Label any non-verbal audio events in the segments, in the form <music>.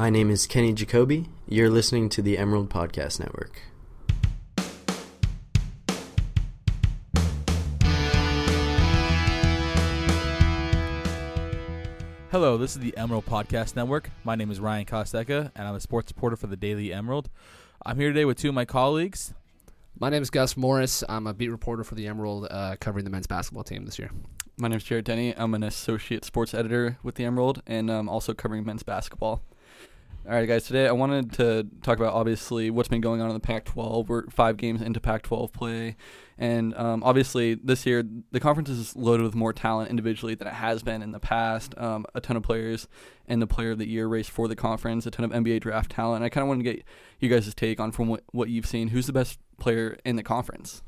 My name is Kenny Jacoby. You're listening to the Emerald Podcast Network. Hello, this is the Emerald Podcast Network. My name is Ryan Costeca, and I'm a sports reporter for the Daily Emerald. I'm here today with two of my colleagues. My name is Gus Morris. I'm a beat reporter for the Emerald, uh, covering the men's basketball team this year. My name is Jared Denny. I'm an associate sports editor with the Emerald, and I'm also covering men's basketball. All right, guys. Today I wanted to talk about obviously what's been going on in the Pac-12. We're five games into Pac-12 play, and um, obviously this year the conference is loaded with more talent individually than it has been in the past. Um, a ton of players in the Player of the Year race for the conference. A ton of NBA draft talent. And I kind of want to get you guys' take on from what what you've seen. Who's the best player in the conference?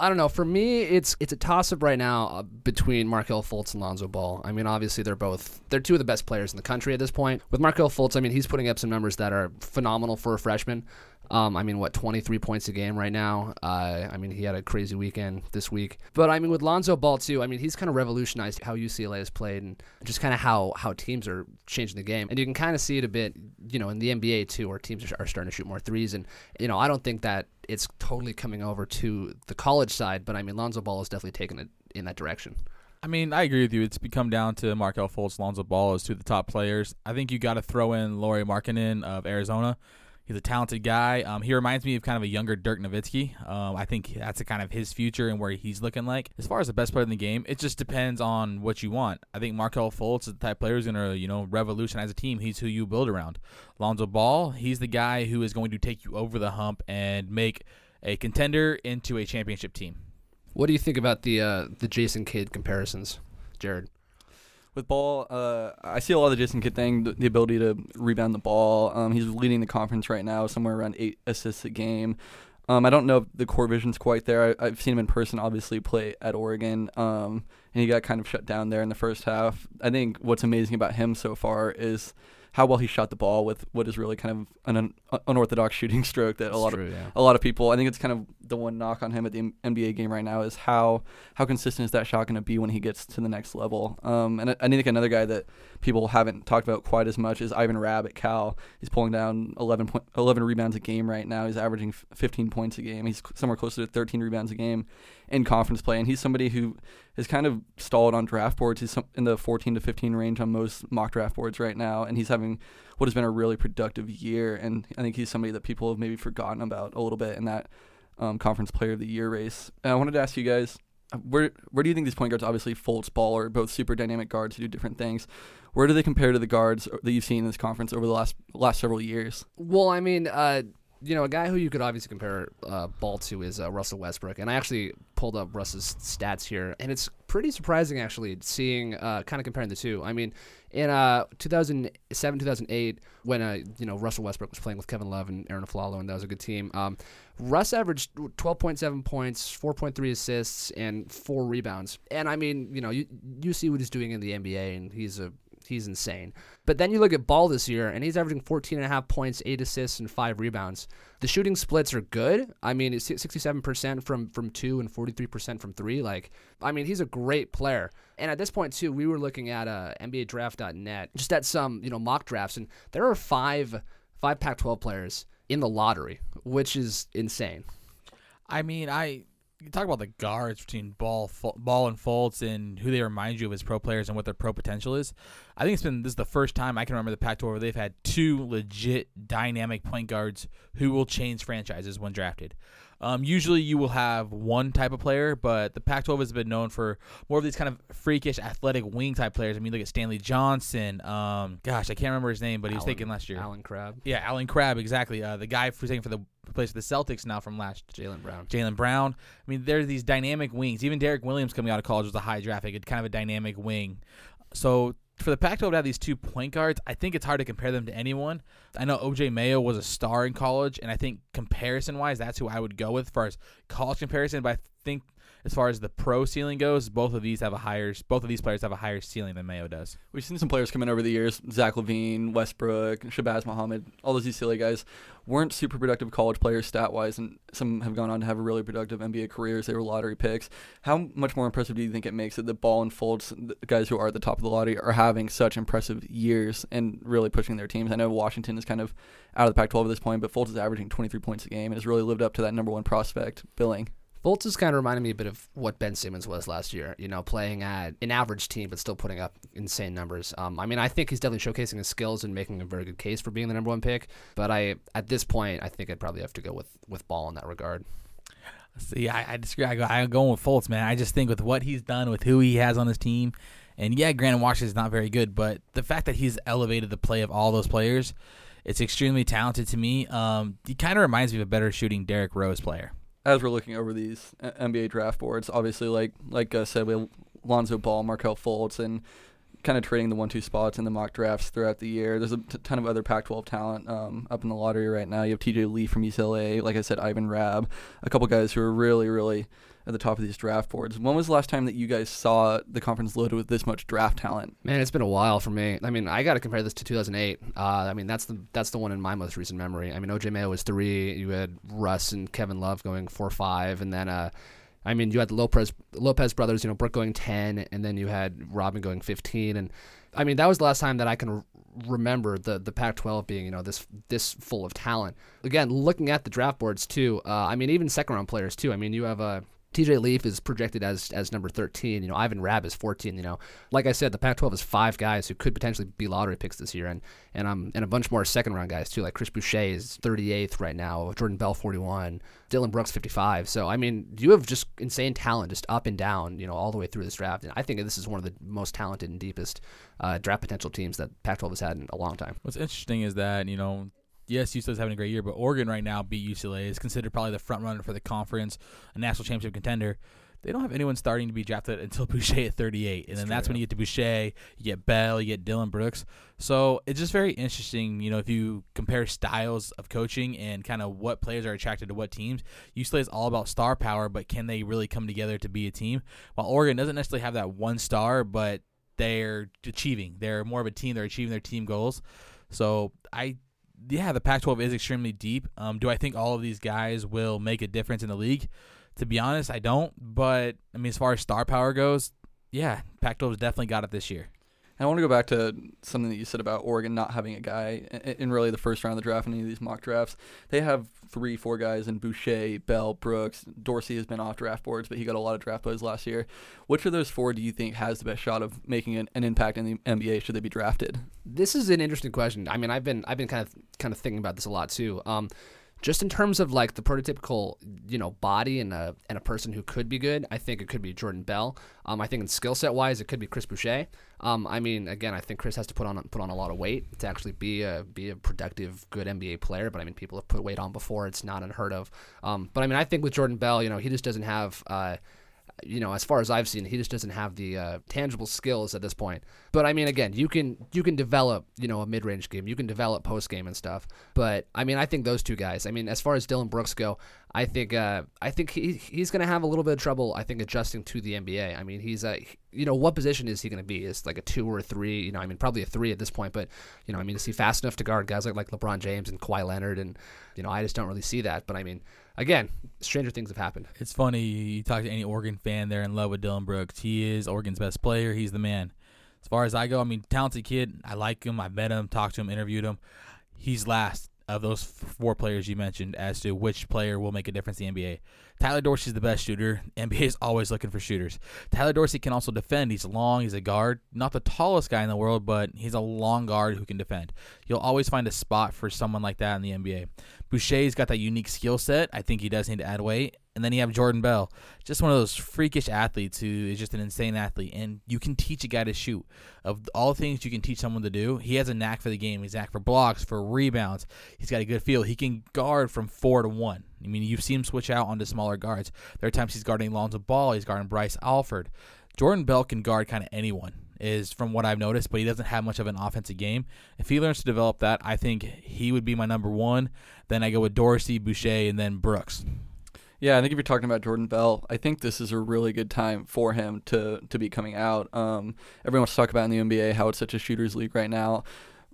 I don't know. For me, it's it's a toss up right now uh, between Markelle Fultz and Lonzo Ball. I mean, obviously they're both they're two of the best players in the country at this point. With Markelle Fultz, I mean, he's putting up some numbers that are phenomenal for a freshman. Um, I mean, what 23 points a game right now. Uh, I mean, he had a crazy weekend this week. But I mean, with Lonzo Ball too. I mean, he's kind of revolutionized how UCLA has played and just kind of how how teams are changing the game. And you can kind of see it a bit, you know, in the NBA too, where teams are starting to shoot more threes. And you know, I don't think that it's totally coming over to the college side, but I mean, Lonzo Ball has definitely taken it in that direction. I mean, I agree with you. It's become down to Markelle Fultz, Lonzo Ball as two of the top players. I think you got to throw in Lauri Markkanen of Arizona. He's a talented guy. Um, he reminds me of kind of a younger Dirk Nowitzki. Um, I think that's kind of his future and where he's looking like. As far as the best player in the game, it just depends on what you want. I think Markelle Fultz is the type player who's going to, you know, revolutionize a team. He's who you build around. Lonzo Ball, he's the guy who is going to take you over the hump and make a contender into a championship team. What do you think about the uh, the Jason Kidd comparisons, Jared? With ball, uh, I see a lot of the Jason Kidd thing, the, the ability to rebound the ball. Um, he's leading the conference right now, somewhere around eight assists a game. Um, I don't know if the court vision's quite there. I, have seen him in person, obviously, play at Oregon, um, and he got kind of shut down there in the first half. I think what's amazing about him so far is how well he shot the ball with what is really kind of an un- unorthodox <laughs> shooting stroke that a lot true, of yeah. a lot of people. I think it's kind of the one knock on him at the M- NBA game right now is how how consistent is that shot going to be when he gets to the next level. Um, and I, I think another guy that people haven't talked about quite as much is Ivan Rabb at Cal. He's pulling down 11, point, 11 rebounds a game right now. He's averaging 15 points a game. He's somewhere closer to 13 rebounds a game in conference play, and he's somebody who is kind of stalled on draft boards. He's in the 14 to 15 range on most mock draft boards right now, and he's having what has been a really productive year. And I think he's somebody that people have maybe forgotten about a little bit in that um, conference player of the year race. And I wanted to ask you guys. Where where do you think these point guards, obviously Fultz, Ball, are both super dynamic guards who do different things? Where do they compare to the guards that you've seen in this conference over the last last several years? Well, I mean, uh, you know, a guy who you could obviously compare uh, ball to is uh, Russell Westbrook, and I actually pulled up Russ's stats here, and it's pretty surprising actually seeing uh, kind of comparing the two. I mean, in uh, 2007, 2008, when uh, you know Russell Westbrook was playing with Kevin Love and Arron Afflalo, and that was a good team. Um, Russ averaged 12.7 points, 4.3 assists, and four rebounds. And I mean, you know, you you see what he's doing in the NBA, and he's a he's insane. But then you look at Ball this year, and he's averaging 14 and a half points, eight assists, and five rebounds. The shooting splits are good. I mean, it's 67% from from two and 43% from three. Like, I mean, he's a great player. And at this point too, we were looking at uh, NBADraft.net, just at some you know mock drafts, and there are five five Pac-12 players in the lottery, which is insane. I mean, I you talk about the guards between Ball, Ball and Fultz and who they remind you of as pro players and what their pro potential is. I think it's been this is the first time I can remember the Pac-12 where they've had two legit dynamic point guards who will change franchises when drafted. Um, usually you will have one type of player, but the Pac-12 has been known for more of these kind of freakish athletic wing type players. I mean, look at Stanley Johnson. Um, gosh, I can't remember his name, but he was Alan- taken last year. Allen Crabbe, Yeah, Allen Crabbe, exactly. Uh, the guy who's taking for the place of the Celtics now from last Jaylen Brown. Jaylen Brown. I mean, there's these dynamic wings. Even Derrick Williams coming out of college was a high draft pick, kind of a dynamic wing. So for the Pac-12 to have these two point guards, I think it's hard to compare them to anyone. I know OJ Mayo was a star in college, and I think comparison-wise, that's who I would go with for as college comparison. But I think as far as the pro ceiling goes, both of these have a higher both of these players have a higher ceiling than Mayo does. We've seen some players come in over the years. Zach LaVine, Westbrook, Shabazz Muhammad, all those UCLA guys weren't super productive college players stat wise, and some have gone on to have a really productive NBA careers. They were lottery picks. How much more impressive do you think it makes that the ball and the guys who are at the top of the lottery, are having such impressive years and really pushing their teams? I know Washington is kind of out of the Pac 12 at this point, but Fultz is averaging 23 points a game and has really lived up to that number one prospect billing. Fultz is kind of reminding me a bit of what Ben Simmons was last year. You know, playing at an average team but still putting up insane numbers. Um, I mean, I think he's definitely showcasing his skills and making a very good case for being the number one pick. But I, at this point, I think I'd probably have to go with with Ball in that regard. See, I, I disagree. I go, I'm going with Fultz, man. I just think with what he's done, with who he has on his team, and yeah, Granted Washington's not very good, but the fact that he's elevated the play of all those players, it's extremely talented to me. Um, he kind of reminds me of a better shooting Derrick Rose player as we're looking over these uh, NBA draft boards, obviously, like like I said, we have Lonzo Ball, Markelle Fultz, and kind of trading the one-two spots in the mock drafts throughout the year. There's a t- ton of other Pac-12 talent um, up in the lottery right now. You have T.J. Lee from UCLA, like I said, Ivan Rabb, a couple guys who are really, really at the top of these draft boards. When was the last time that you guys saw the conference loaded with this much draft talent? Man, it's been a while for me. I mean, I got to compare this to 2008. Uh, I mean, that's the that's the one in my most recent memory. I mean, OJ Mayo was three. You had Russ and Kevin Love going four five, and then uh, I mean, you had the Lopez Lopez brothers, you know, Brooke going ten, and then you had Robin going fifteen, and I mean, that was the last time that I can remember the the Pac-12 being you know this this full of talent. Again, looking at the draft boards too. Uh, I mean, even second round players too. I mean, you have a uh, TJ Leaf is projected as as number 13. You know, Ivan Rabb is 14. You know, like I said, the Pac-12 is five guys who could potentially be lottery picks this year, and and um and a bunch more second round guys too. Like Chris Boucher is 38th right now. Jordan Bell 41. Dillon Brooks 55. So I mean, you have just insane talent just up and down. You know, all the way through this draft. And I think this is one of the most talented and deepest uh, draft potential teams that Pac-12 has had in a long time. What's interesting is that you know yes, UCLA's having a great year, but Oregon right now beat UCLA is considered probably the front runner for the conference, a national championship contender. They don't have anyone starting to be drafted <laughs> until Boucher at 38, and then that's when you get to Boucher, you get Bell, you get Dillon Brooks. So it's just very interesting, you know, if you compare styles of coaching and kind of what players are attracted to what teams. UCLA is all about star power, but can they really come together to be a team? While Oregon doesn't necessarily have that one star, but they're achieving. They're more of a team. They're achieving their team goals. So I yeah, the Pac-12 is extremely deep. Um, do I think all of these guys will make a difference in the league? To be honest, I don't. But I mean, as far as star power goes, yeah, Pac-12 has definitely got it this year. I want to go back to something that you said about Oregon not having a guy in really the first round of the draft in any of these mock drafts. They have three, four guys in Boucher, Bell, Brooks. Dorsey has been off draft boards, but he got a lot of draft buzz last year. Which of those four do you think has the best shot of making an, an impact in the NBA should they be drafted? This is an interesting question. I mean, I've been I've been kind of kind of thinking about this a lot too. Um, just in terms of like the prototypical, you know, body and a and a person who could be good, I think it could be Jordan Bell. Um, I think in skill set wise, it could be Chris Boucher. Um, I mean, again, I think Chris has to put on put on a lot of weight to actually be a be a productive, good NBA player. But I mean, people have put weight on before; it's not unheard of. Um, but I mean, I think with Jordan Bell, you know, he just doesn't have. Uh, you know, as far as I've seen, he just doesn't have the uh, tangible skills at this point. But I mean, again, you can you can develop you know a mid range game, you can develop post game and stuff. But I mean, I think those two guys. I mean, as far as Dillon Brooks go, I think uh, I think he he's going to have a little bit of trouble. I think adjusting to the NBA. I mean, he's a you know what position is he going to be? Is like a two or a three? You know, I mean, probably a three at this point. But you know, I mean, is he fast enough to guard guys like like LeBron James and Kawhi Leonard? And you know, I just don't really see that. But I mean again, stranger things have happened. It's funny. You talk to any Oregon fan, they're in love with Dillon Brooks. He is Oregon's best player. He's the man. As far as I go, I mean, talented kid. I like him. I met him, talked to him, interviewed him. He's last of those four players you mentioned as to which player will make a difference in the NBA. Tyler Dorsey's the best shooter. <laughs> NBA is always looking for shooters. Tyler Dorsey can also defend. He's long. He's a guard. Not the tallest guy in the world, but he's a long guard who can defend. You'll always find a spot for someone like that in the NBA. Boucher's got that unique skill set. I think he does need to add weight. And then you have Jordan Bell, just one of those freakish athletes who is just an insane athlete. And you can teach a guy to shoot. Of all things you can teach someone to do, he has a knack for the game. He's knack for blocks, for rebounds. He's got a good feel. He can guard from four to one. I mean, you've seen him switch out onto smaller guards. There are times he's guarding Lonzo Ball, he's guarding Bryce Alford. Jordan Bell can guard kind of anyone, is from what I've noticed, but he doesn't have much of an offensive game. If he learns to develop that, I think he would be my number one. Then I go with Dorsey, Boucher, and then Brooks. Yeah, I think if you're talking about Jordan Bell, I think this is a really good time for him to to be coming out. Um, everyone wants to talk about in the NBA how it's such a shooters league right now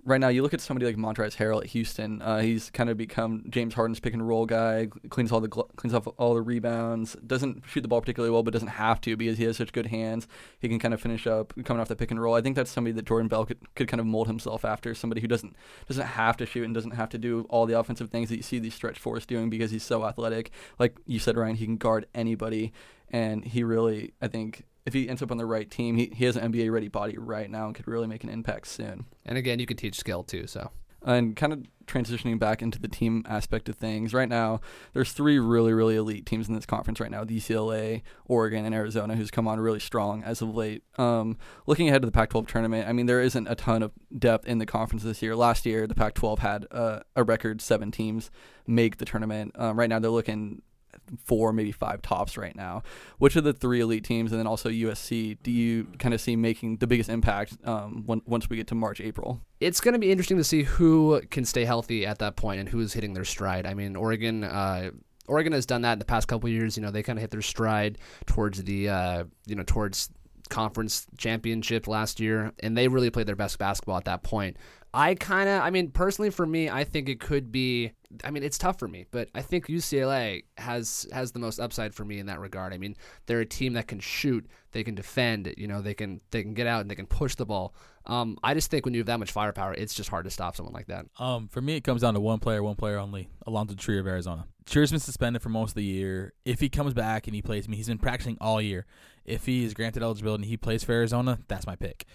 right now, you look at somebody like Montrezl Harrell at Houston. Uh, he's kind of become James Harden's pick and roll guy. Cleans all the cleans off all the rebounds. Doesn't shoot the ball particularly well, but doesn't have to because he has such good hands. He can kind of finish up coming off the pick and roll. I think that's somebody that Jordan Bell could, could kind of mold himself after. Somebody who doesn't doesn't have to shoot and doesn't have to do all the offensive things that you see these stretch fours doing because he's so athletic. Like you said, Ryan, he can guard anybody, and he really, I think if he ends up on the right team, he, he has an NBA ready body right now and could really make an impact soon. And again, you can teach skill too. So and kind of transitioning back into the team aspect of things right now there's three really really elite teams in this conference right now the ucla oregon and arizona who's come on really strong as of late um, looking ahead to the pac 12 tournament i mean there isn't a ton of depth in the conference this year last year the pac 12 had uh, a record seven teams make the tournament um, right now they're looking four, maybe five tops right now. Which of the three elite teams, and then also USC, do you kind of see making the biggest impact um, when, once we get to March, April? It's going to be interesting to see who can stay healthy at that point and who's hitting their stride. I mean, Oregon. Uh, Oregon has done that in the past couple years. You know, they kind of hit their stride towards the, uh, you know, towards conference championship last year, and they really played their best basketball at that point. I kind of, I mean, personally for me, I think it could be. I mean, it's tough for me, but I think UCLA has has the most upside for me in that regard. I mean, they're a team that can shoot, they can defend, you know, they can they can get out and they can push the ball. Um, I just think when you have that much firepower, it's just hard to stop someone like that. Um, for me, it comes down to one player, one player only, Allonzo Trier of Arizona. Trier's been suspended for most of the year. If he comes back and he plays, I mean, he's been practicing all year. If he is granted eligibility and he plays for Arizona, that's my pick.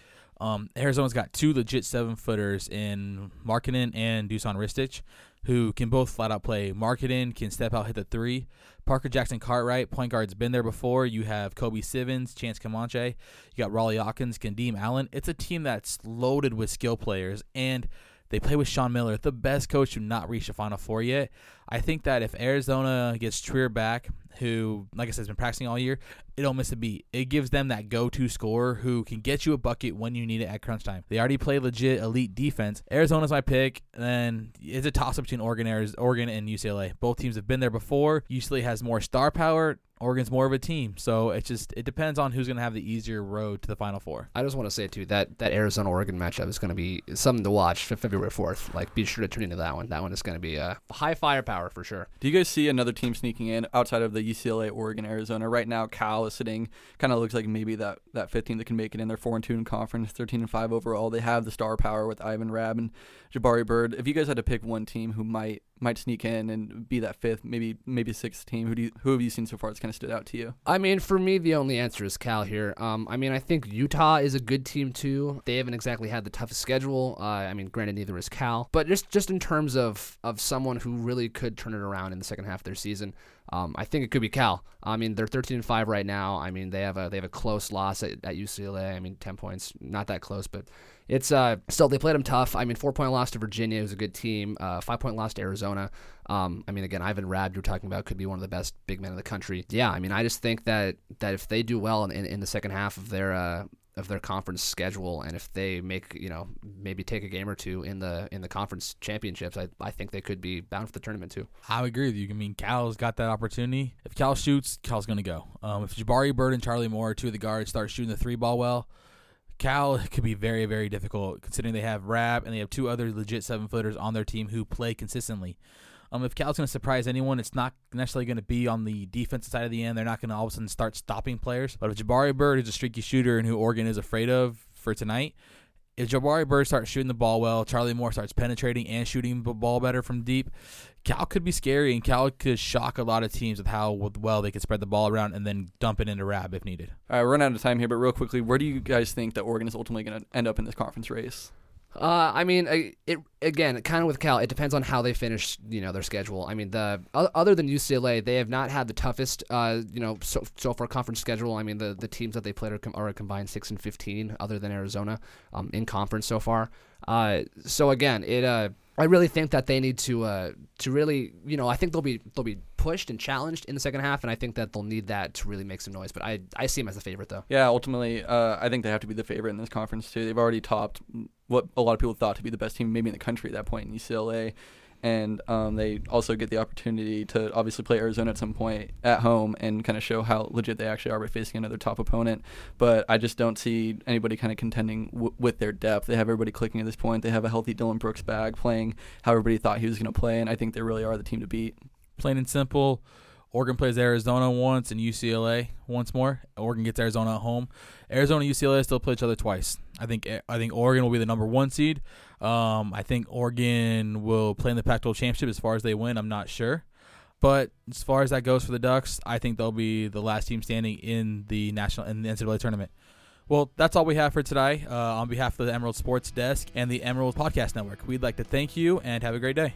Um, Arizona's got two legit seven footers in Markkanen and Dusan Ristic, who can both flat out play. Markkanen can step out, hit the three. Parker Jackson Cartwright, point guard's been there before. You have Kobe Simmons, Chance Comanche. You got Rawle Alkins, Kadeem Allen. It's a team that's loaded with skill players, and they play with Sean Miller, the best coach to not reach the Final Four yet. I think that if Arizona gets Trier back, who, like I said, has been practicing all year, it don't miss a beat. It gives them that go-to scorer who can get you a bucket when you need it at crunch time. They already play legit elite defense. Arizona's my pick, and it's a toss-up between Oregon, Oregon and UCLA. Both teams have been there before. UCLA has more star power. Oregon's more of a team, so it just it depends on who's going to have the easier road to the Final Four. I just want to say too that that Arizona Oregon matchup is going to be something to watch for February fourth. Like, be sure to tune into that one. That one is going to be a uh, high firepower for sure. Do you guys see another team sneaking in outside of the UCLA, Oregon, Arizona? Right now, Cal is sitting kind of looks like maybe that that fifth team that can make it in. They're four and two in conference, thirteen and five overall. They have the star power with Ivan Rabb and Jabari Bird. If you guys had to pick one team who might might sneak in and be that fifth, maybe maybe sixth team, who do you, who have you seen so far that's kind of stood out to you? I mean, for me, the only answer is Cal here. Um, I mean, I think Utah is a good team too. They haven't exactly had the toughest schedule. Uh, I mean, granted, neither is Cal, but just just in terms of of someone who really could turn it around in the second half of their season, um, I think it could be Cal. I mean, they're 13 and five right now. I mean, they have a they have a close loss at, at UCLA. I mean, 10 points, not that close, but it's uh still they played them tough. I mean, four point loss to Virginia, who's a good team. Uh, five point loss to Arizona. Um, I mean, again, Ivan Rabb, you're talking about, could be one of the best big men in the country. Yeah, I mean, I just think that that if they do well in, in, in the second half of their uh, of their conference schedule and if they make you know maybe take a game or two in the in the conference championships I, I think they could be bound for the tournament too. I agree with you. I mean Cal's got that opportunity. If Cal shoots Cal's gonna go. Um, if Jabari Bird and Charlie Moore two of the guards start shooting the three ball well Cal <laughs> could be very, very difficult considering they have Rabb and they have two other legit seven footers on their team who play consistently. Um, if Cal's going to surprise anyone, it's not necessarily going to be on the defensive side of the end. They're not going to all of a sudden start stopping players. But if Jabari Bird is a streaky shooter and who Oregon is afraid of for tonight, if Jabari Bird starts shooting the ball well, Charlie Moore starts penetrating and shooting the ball better from deep, Cal could be scary and Cal could shock a lot of teams with how well they could spread the ball around and then dump it into Rabb if needed. All right, we're running out of time here, but real quickly, where do you guys think that Oregon is ultimately going to end up in this conference race? Uh, I mean, it again, kind of with Cal, it depends on how they finish, you know, their schedule. I mean, the other than UCLA, they have not had the toughest, uh, you know, so so far conference schedule. I mean, the the teams that they played are, are a combined six and fifteen, other than Arizona, um, in conference so far. Uh, so again, it uh, I really think that they need to uh, to really, you know, I think they'll be they'll be pushed and challenged in the second half, and I think that they'll need that to really make some noise. But I I see them as the favorite though. Yeah, ultimately, uh, I think they have to be the favorite in this conference too. They've already topped what a lot of people thought to be the best team maybe in the country at that point in UCLA. and um, they also get the opportunity to obviously play Arizona at some point at home and kind of show how legit they actually are by facing another top opponent. But I just don't see anybody kind of contending w- with their depth. They have everybody clicking at this point. They have a healthy Dillon Brooks bag playing how everybody thought he was going to play, and I think they really are the team to beat. Plain and simple. Oregon plays Arizona once and UCLA once more. Oregon gets Arizona at home. Arizona and UCLA still play each other twice. I think I think Oregon will be the number one seed. Um, I think Oregon will play in the Pac-12 championship as far as they win. I'm not sure, but as far as that goes for the Ducks, I think they'll be the last team standing in the national in the NCAA tournament. Well, that's all we have for today. Uh, on behalf of the Emerald Sports Desk and the Emerald Podcast Network, we'd like to thank you and have a great day.